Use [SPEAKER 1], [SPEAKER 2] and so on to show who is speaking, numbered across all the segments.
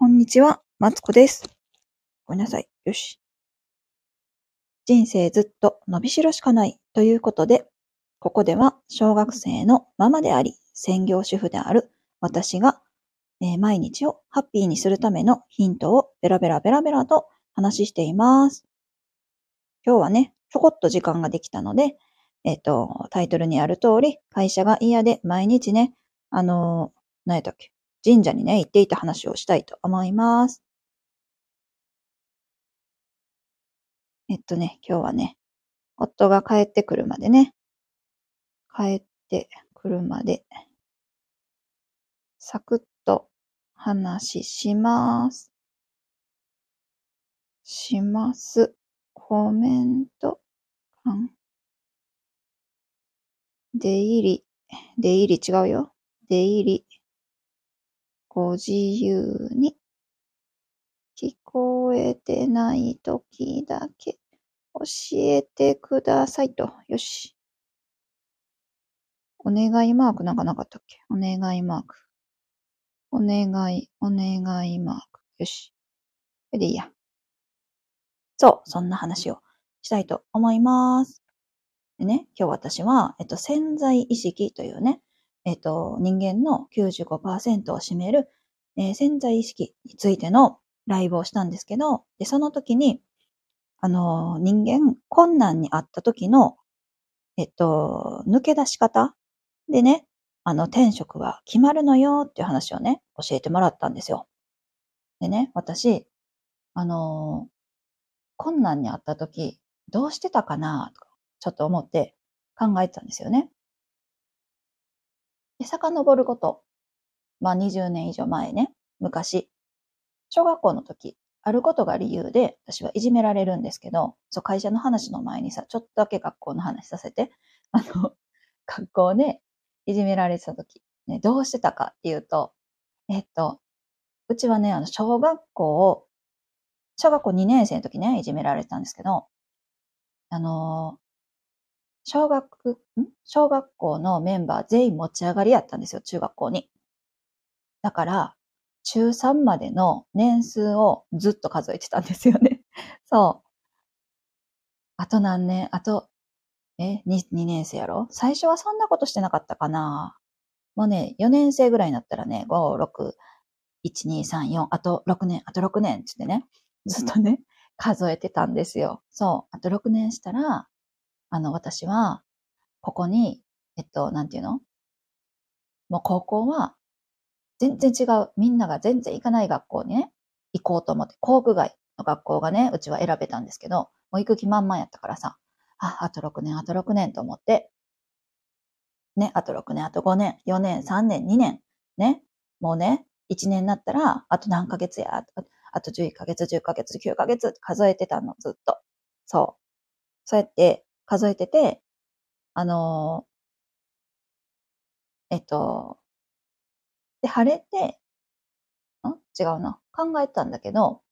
[SPEAKER 1] こんにちは、マツコです。ごめんなさい。よし。人生ずっと伸びしろしかないということで、ここでは小学生のママであり、専業主婦である私が、えー毎日をハッピーにするためのヒントをベラベラベラベラと話しています。今日はね、ちょこっと時間ができたので、えっ、と、タイトルにある通り、会社が嫌で毎日ね、あのー何やったっけ、神社にね、行っていた話をしたいと思います。えっとね、今日はね、夫が帰ってくるまでね、帰ってくるまで、サクッと話します。します。コメント。出入り、出入り違うよ。出入り。ご自由に。聞こえてないときだけ教えてくださいと。よし。お願いマークなんかなかったっけ？お願いマーク。お願い、お願いマーク。よし。それでいいや。そう、そんな話をしたいと思います。でね、今日私は、えっと、潜在意識というね、えっと、人間の95%を占める、えー潜在意識についてのライブをしたんですけど、で、その時に、あのー、人間、困難にあった時の、えっと、抜け出し方でね、あの、転職は決まるのよっていう話をね、教えてもらったんですよ。でね、私、あのー困難にあった時、どうしてたかなとか、ちょっと思って考えてたんですよね。で、遡ること。まあ20年以上前ね、昔、小学校の時、あることが理由で私はいじめられるんですけど、そう、会社の話の前にさ、ちょっとだけ学校の話させて、あの、学校でいじめられてた時、ね、どうしてたかっていうと、えっと、うちはね、あの、小学校を、小学校2年生の時ね、いじめられてたんですけど、あの小学、ん？小学校のメンバー全員持ち上がりやったんですよ、中学校に。だから、中3までの年数をずっと数えてたんですよね。そう。あと何年あと、え、2, 2年生やろ？最初はそんなことしてなかったかなもうね、4年生ぐらいになったらね、5、6、1、2、3、4、あと6年、あと6年ってってね、ずっとね、数えてたんですよ。そう。あと6年したら、あの、私は、ここに、えっと、なんていうの？もう高校は、全然違う、みんなが全然行かない学校にね、行こうと思って、校区外の学校がね、うちは選べたんですけど、もう行く気満々やったからさ、あ、あと6年、あと6年と思って、ね、あと6年、あと5年、4年、3年、2年、ね、もうね、1年になったら、あと何ヶ月や、あと11ヶ月、10ヶ月、9ヶ月数えてたの、ずっと。そう。そうやって数えてて、あのえっと、で、晴れて、ん違うな。考えたんだけど、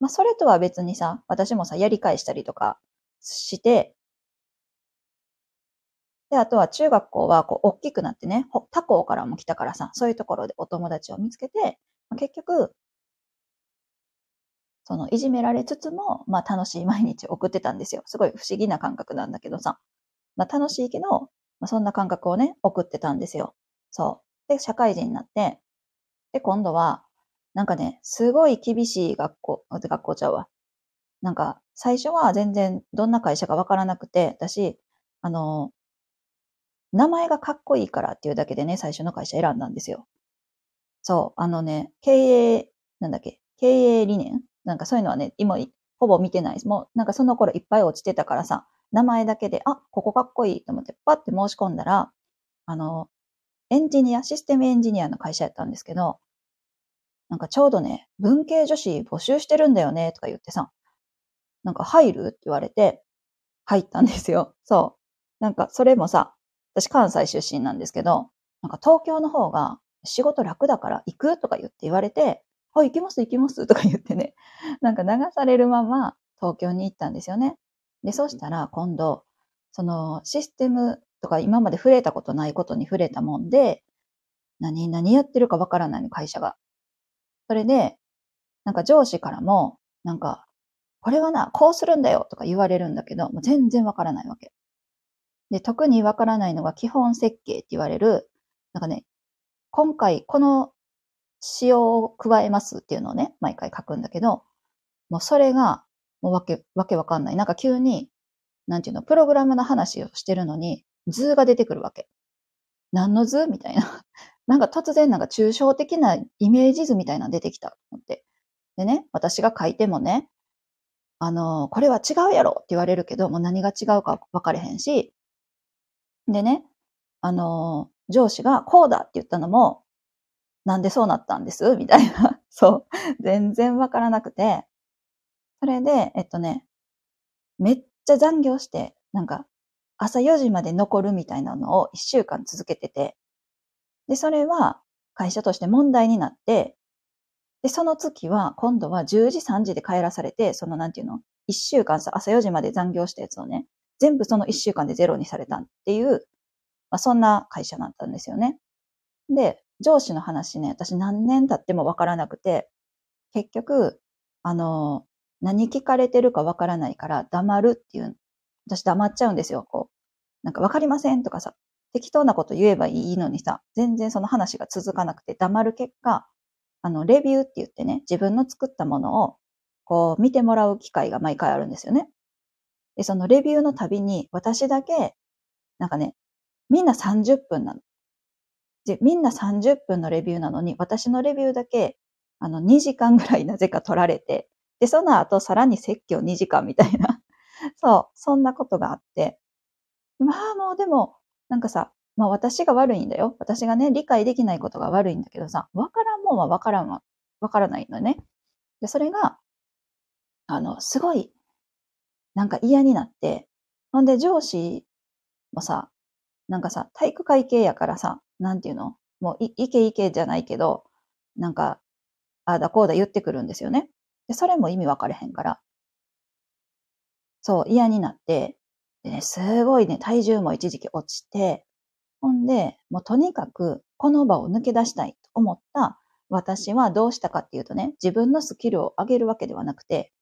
[SPEAKER 1] まあ、それとは別にさ、私もさ、やり返したりとかして、で、あとは中学校は、こう、大きくなってね、他校からも来たからさ、そういうところでお友達を見つけて、結局、その、いじめられつつも、まあ、楽しい毎日を送ってたんですよ。すごい不思議な感覚なんだけどさ。まあ、楽しいけど、まあ、そんな感覚をね、送ってたんですよ。そう。で、社会人になって、で、今度は、なんかね、すごい厳しい学校、学校ちゃうわ。なんか、最初は全然どんな会社かわからなくて、私、あの、名前がかっこいいからっていうだけでね、最初の会社選んだんですよ。そう、あのね、経営、なんだっけ、経営理念なんかそういうのはね、今、ほぼ見てないです。もう、なんかその頃いっぱい落ちてたからさ、名前だけで、あ、ここかっこいいと思って、パッて申し込んだら、あの、エンジニア、システムエンジニアの会社やったんですけど、なんかちょうどね、文系女子募集してるんだよね、とか言ってさ、なんか入るって言われて、入ったんですよ。そう。なんかそれもさ、私関西出身なんですけど、なんか東京の方が仕事楽だから行くとか言って言われて、あ、行きます行きますとか言ってね、なんか流されるまま東京に行ったんですよね。で、そしたら今度、そのシステムとか今まで触れたことないことに触れたもんで、何、何やってるかわからないの、会社が。それで、なんか上司からも、なんか、これはな、こうするんだよとか言われるんだけど、もう全然わからないわけ。で、特にわからないのが基本設計って言われる、なんかね、今回この仕様を加えますっていうのをね、毎回書くんだけど、もうそれが、もうわけ、わけわかんない。なんか急に、なんていうの、プログラムの話をしてるのに、図が出てくるわけ。何の図？みたいな。なんか突然なんか抽象的なイメージ図みたいなの出てきたと思って。でね、私が書いてもね、あの、これは違うやろって言われるけど、もう何が違うか分かれへんし、でね、あの、上司がこうだって言ったのも、なんでそうなったんです？みたいな。そう。全然分からなくて。それで、えっとね、めっちゃ残業して、なんか、朝4時まで残るみたいなのを1週間続けてて、で、それは会社として問題になって、で、その月は今度は10時3時で帰らされて、そのなんていうの ?1 週間さ、朝4時まで残業したやつをね、全部その1週間でゼロにされたっていう、まあ、そんな会社だったんですよね。で、上司の話ね、私何年経ってもわからなくて、結局、あの、何聞かれてるかわからないから黙るっていう、私黙っちゃうんですよ、こう。なんかわかりませんとかさ、適当なこと言えばいいのにさ、全然その話が続かなくて黙る結果、あの、レビューって言ってね、自分の作ったものを、こう、見てもらう機会が毎回あるんですよね。で、そのレビューのたびに、私だけ、なんかね、みんな30分なの。で、みんな30分のレビューなのに、私のレビューだけ、あの、2時間ぐらいなぜか取られて、で、その後さらに説教2時間みたいな。そう、そんなことがあって。まあもうでも、なんかさ、まあ私が悪いんだよ。私がね、理解できないことが悪いんだけどさ、わからんもんはわからんわ、わからないのね。で、それが、あの、すごい、なんか嫌になって、ほんで上司もさ、なんかさ、体育会系やからさ、なんていうの？もうい、いけいけじゃないけど、なんか、ああだこうだ言ってくるんですよね。で、それも意味分かれへんから。そう、嫌になって、でね、すごいね、体重も一時期落ちて、ほんで、もうとにかくこの場を抜け出したいと思った私はどうしたかっていうとね、自分のスキルを上げるわけではなくて、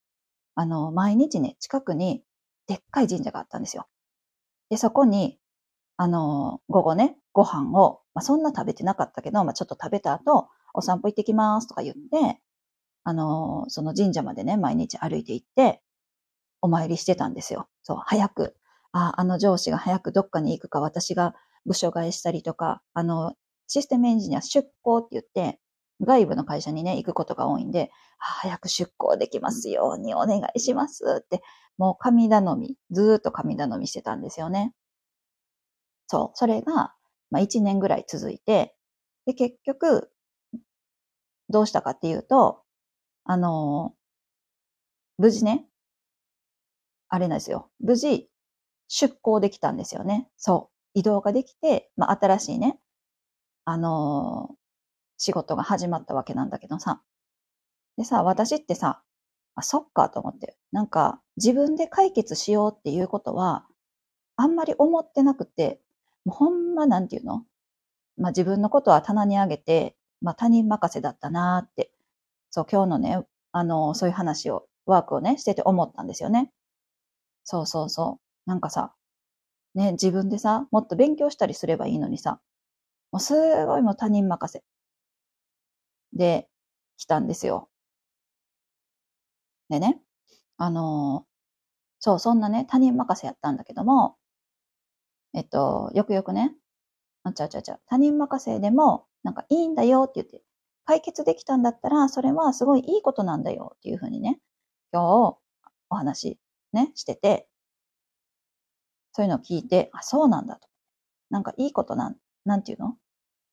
[SPEAKER 1] あの、毎日ね、近くにでっかい神社があったんですよ。で、そこに、あの、午後ね、ご飯を、まあ、そんな食べてなかったけど、まあ、ちょっと食べた後、お散歩行ってきますとか言って、あの、その神社までね、毎日歩いて行って、お参りしてたんですよ。そう、早くあ、あの上司が早くどっかに行くか、私が部署替えしたりとか、あの、システムエンジニア出向って言って、外部の会社にね、行くことが多いんで、早く出向できますようにお願いしますって、もう神頼み、ずーっと神頼みしてたんですよね。そう。それが、まあ1年ぐらい続いて、で、結局、どうしたかっていうと、あの、無事ね、あれなんですよ。無事、出向できたんですよね。そう。移動ができて、まあ、新しいね、あの、仕事が始まったわけなんだけどさ。でさ、私ってさ、あ、そっかと思って。なんか、自分で解決しようっていうことは、あんまり思ってなくて、もうほんまなんていうの？まあ自分のことは棚にあげて、まあ他人任せだったなーって、そう、今日のね、あの、そういう話を、ワークをね、してて思ったんですよね。そうそうそう。なんかさ、ね、自分でさ、もっと勉強したりすればいいのにさ、もうすごいもう他人任せ。で、来たんですよ。でね、あのそう、そんなね、他人任せやったんだけども、えっと、よくよくね、あちゃちゃちゃ、他人任せでも、なんかいいんだよって言って、解決できたんだったら、それはすごいいいことなんだよっていうふうにね、今日お話ね、してて、そういうのを聞いて、あ、そうなんだと。なんかいいことなん、なんていうの？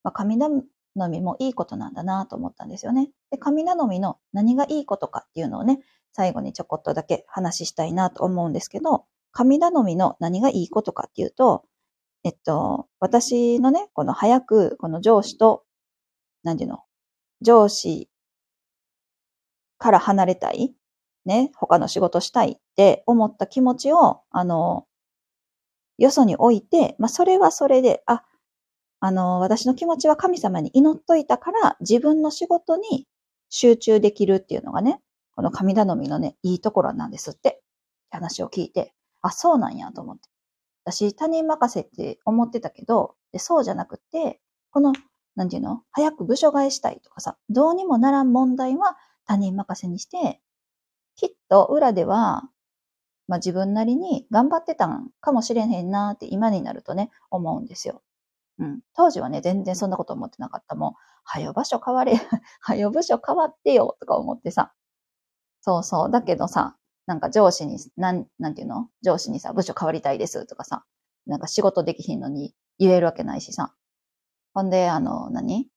[SPEAKER 1] まあ、神頼みもいいことなんだなと思ったんですよね。で、神頼みの何がいいことかっていうのをね、最後にちょこっとだけ話したいなと思うんですけど、神頼みの何がいいことかっていうと、えっと、私のね、この早く、この上司と、なんていうの？上司から離れたい？ね、他の仕事したいって思った気持ちを、あの、よそに置いて、まあ、それはそれで、あ、あの、私の気持ちは神様に祈っといたから、自分の仕事に集中できるっていうのがね、この神頼みのね、いいところなんですって話を聞いて、あ、そうなんやと思って。私、他人任せって思ってたけど、でそうじゃなくて、この、なんていうの？早く部署替えしたいとかさ、どうにもならん問題は他人任せにして、きっと裏では、まあ自分なりに頑張ってたんかもしれへんなって今になるとね、思うんですよ。うん。当時はね、全然そんなこと思ってなかった。もう、はよ場所変われ、はよ部署変わってよとか思ってさ。そうそう。だけどさ、なんか上司に、なん、なんていうの？上司にさ、部署変わりたいですとかさ、なんか仕事できひんのに言えるわけないしさ。ほんで、あの、何？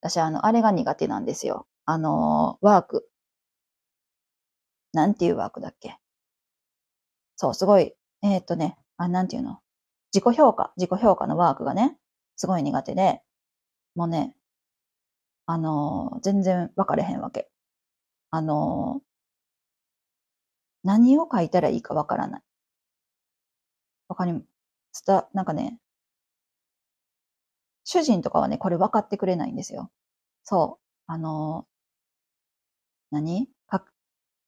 [SPEAKER 1] 私、あの、あれが苦手なんですよ。あの、ワーク。なんていうワークだっけ？そう、すごい、えー、っとね、あ、なんていうの？自己評価、自己評価のワークがね、すごい苦手で、もうね、あの、全然分かれへんわけ。あの、何を書いたらいいかわからない。わかり、つた、なんかね、主人とかはね、これ分かってくれないんですよ。そう。あの、何？か、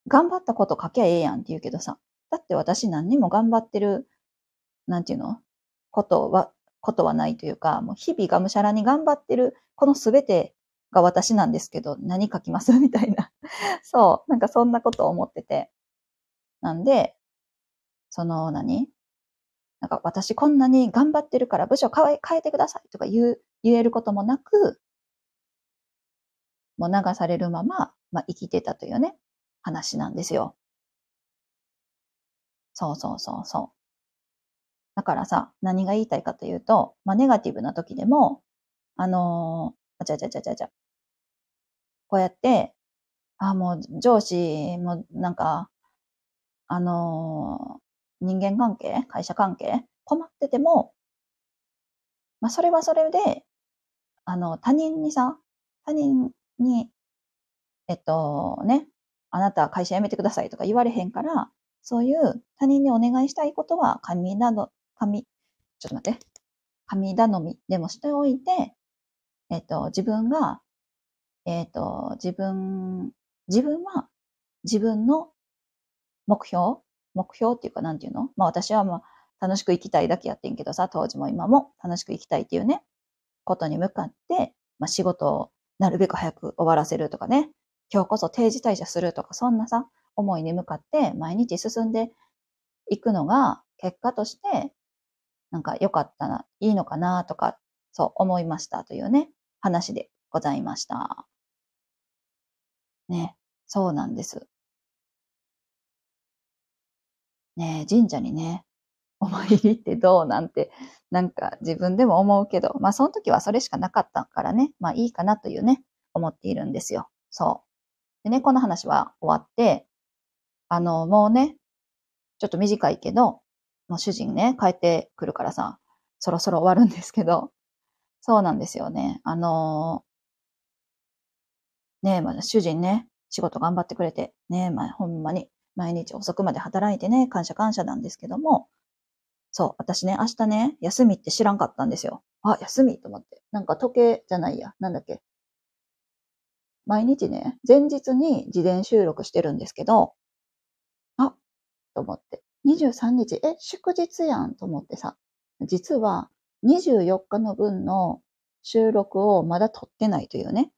[SPEAKER 1] 頑張ったこと書きゃええやんって言うけどさ、だって私何にも頑張ってる、なんていうの？ことは、ことはないというか、もう日々がむしゃらに頑張ってる、このすべてが私なんですけど、何書きます？みたいな。そう。なんかそんなことを思ってて。なんで、その何？なんか私こんなに頑張ってるから部署変え変えてくださいとか言う、言えることもなく、もう流されるまま、まあ、生きてたというね、話なんですよ。そうそうそうそう。だからさ、何が言いたいかというと、まあ、ネガティブな時でも、あのー、あちゃちゃちゃちゃちゃ、こうやって、あ、もう上司もなんか、あの、人間関係、会社関係、困ってても、まあ、それはそれで、あの、他人にさ、他人に、えっと、ね、あなた会社辞めてくださいとか言われへんから、そういう他人にお願いしたいことは、神など、神、ちょっと待って、神頼みでもしておいて、えっと、自分が、えっと、自分、自分は自分の目標目標っていうか、なんていうの？まあ私はまあ楽しく生きたいだけやってんけどさ、当時も今も楽しく生きたいっていうね、ことに向かって、まあ仕事をなるべく早く終わらせるとかね、今日こそ定時退社するとか、そんなさ、思いに向かって毎日進んでいくのが、結果として、なんか良かったな、いいのかなとか、そう思いましたというね、話でございました。ね、そうなんです。ね神社にね、お参りってどうなんて、なんか自分でも思うけど、まあその時はそれしかなかったからね、まあいいかなというね、思っているんですよ。そう。でね、この話は終わって、あの、もうね、ちょっと短いけど、もう主人ね、帰ってくるからさ、そろそろ終わるんですけど、そうなんですよね。あのー、ねまあ、主人ね、仕事頑張ってくれて、ねえまあ、ほんまに毎日遅くまで働いてね、感謝感謝なんですけども、そう、私ね、明日ね、休みって知らんかったんですよ。あ、休みと思って。なんか時計じゃないや。なんだっけ。毎日ね、前日に自伝収録してるんですけど、あ、と思って。23日、え、祝日やんと思ってさ。実は24日の分の収録をまだ撮ってないというね、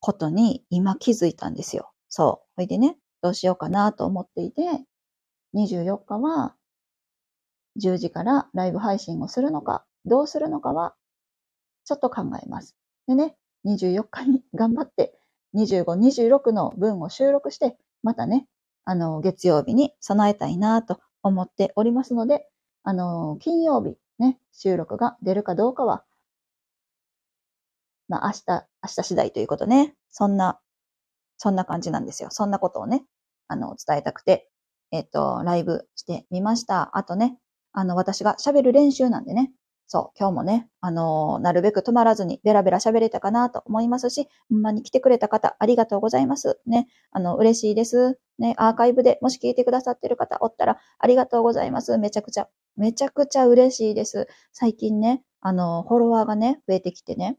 [SPEAKER 1] ことに今気づいたんですよ。そう。ほいでね、どうしようかなと思っていて、24日は10時からライブ配信をするのか、どうするのかは、ちょっと考えます。でね、24日に頑張って、25、26の分を収録して、またね、あの、月曜日に備えたいなと思っておりますので、あの、金曜日ね、収録が出るかどうかは、まあ、明日、明日次第ということね。そんな、そんな感じなんですよ。そんなことをね、あの、伝えたくて、えっ、と、ライブしてみました。あとね、あの、私が喋る練習なんでね、そう、今日もね、あのなるべく止まらずにベラベラ喋れたかなと思いますし、ほんまに来てくれた方、ありがとうございます。ね、あの、嬉しいです。ね、アーカイブでもし聞いてくださってる方おったら、ありがとうございます。めちゃくちゃ、めちゃくちゃ嬉しいです。最近ね、あの、フォロワーがね、増えてきてね、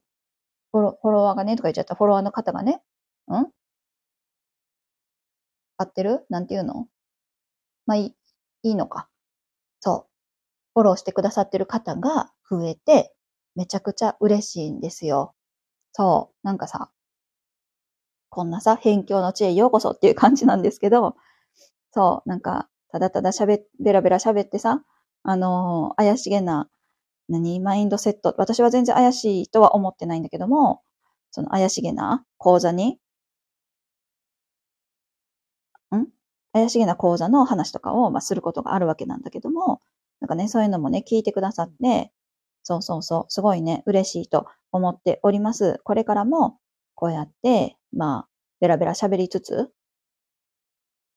[SPEAKER 1] フォロフォロワーがね、とか言っちゃったフォロワーの方がね、ん？合ってる？なんていうの？まあいい、いいのか。そう。フォローしてくださってる方が増えて、めちゃくちゃ嬉しいんですよ。そう。なんかさ、こんなさ、辺境の地へようこそっていう感じなんですけど、そう、なんか、ただただ喋っ、ベラベラ喋ってさ、あのー怪しげな、何、マインドセット。私は全然怪しいとは思ってないんだけども、その怪しげな講座に、怪しげな講座の話とかを、まあ、することがあるわけなんだけども、なんかね、そういうのもね、聞いてくださって、そうそうそう、すごいね、嬉しいと思っております。これからも、こうやって、まあ、ベラベラ喋りつつ、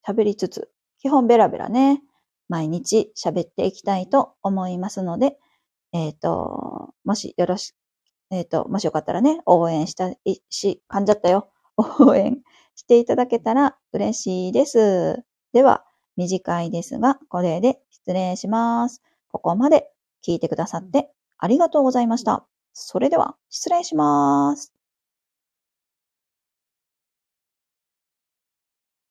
[SPEAKER 1] 喋りつつ、基本ベラベラね、毎日喋っていきたいと思いますので、えっ、ー、と、もしよろし、えっ、ー、と、もしよかったらね、応援したいし、噛んじゃったよ。応援していただけたら嬉しいです。では、短いですが、これで失礼します。ここまで聞いてくださってありがとうございました。それでは、失礼します。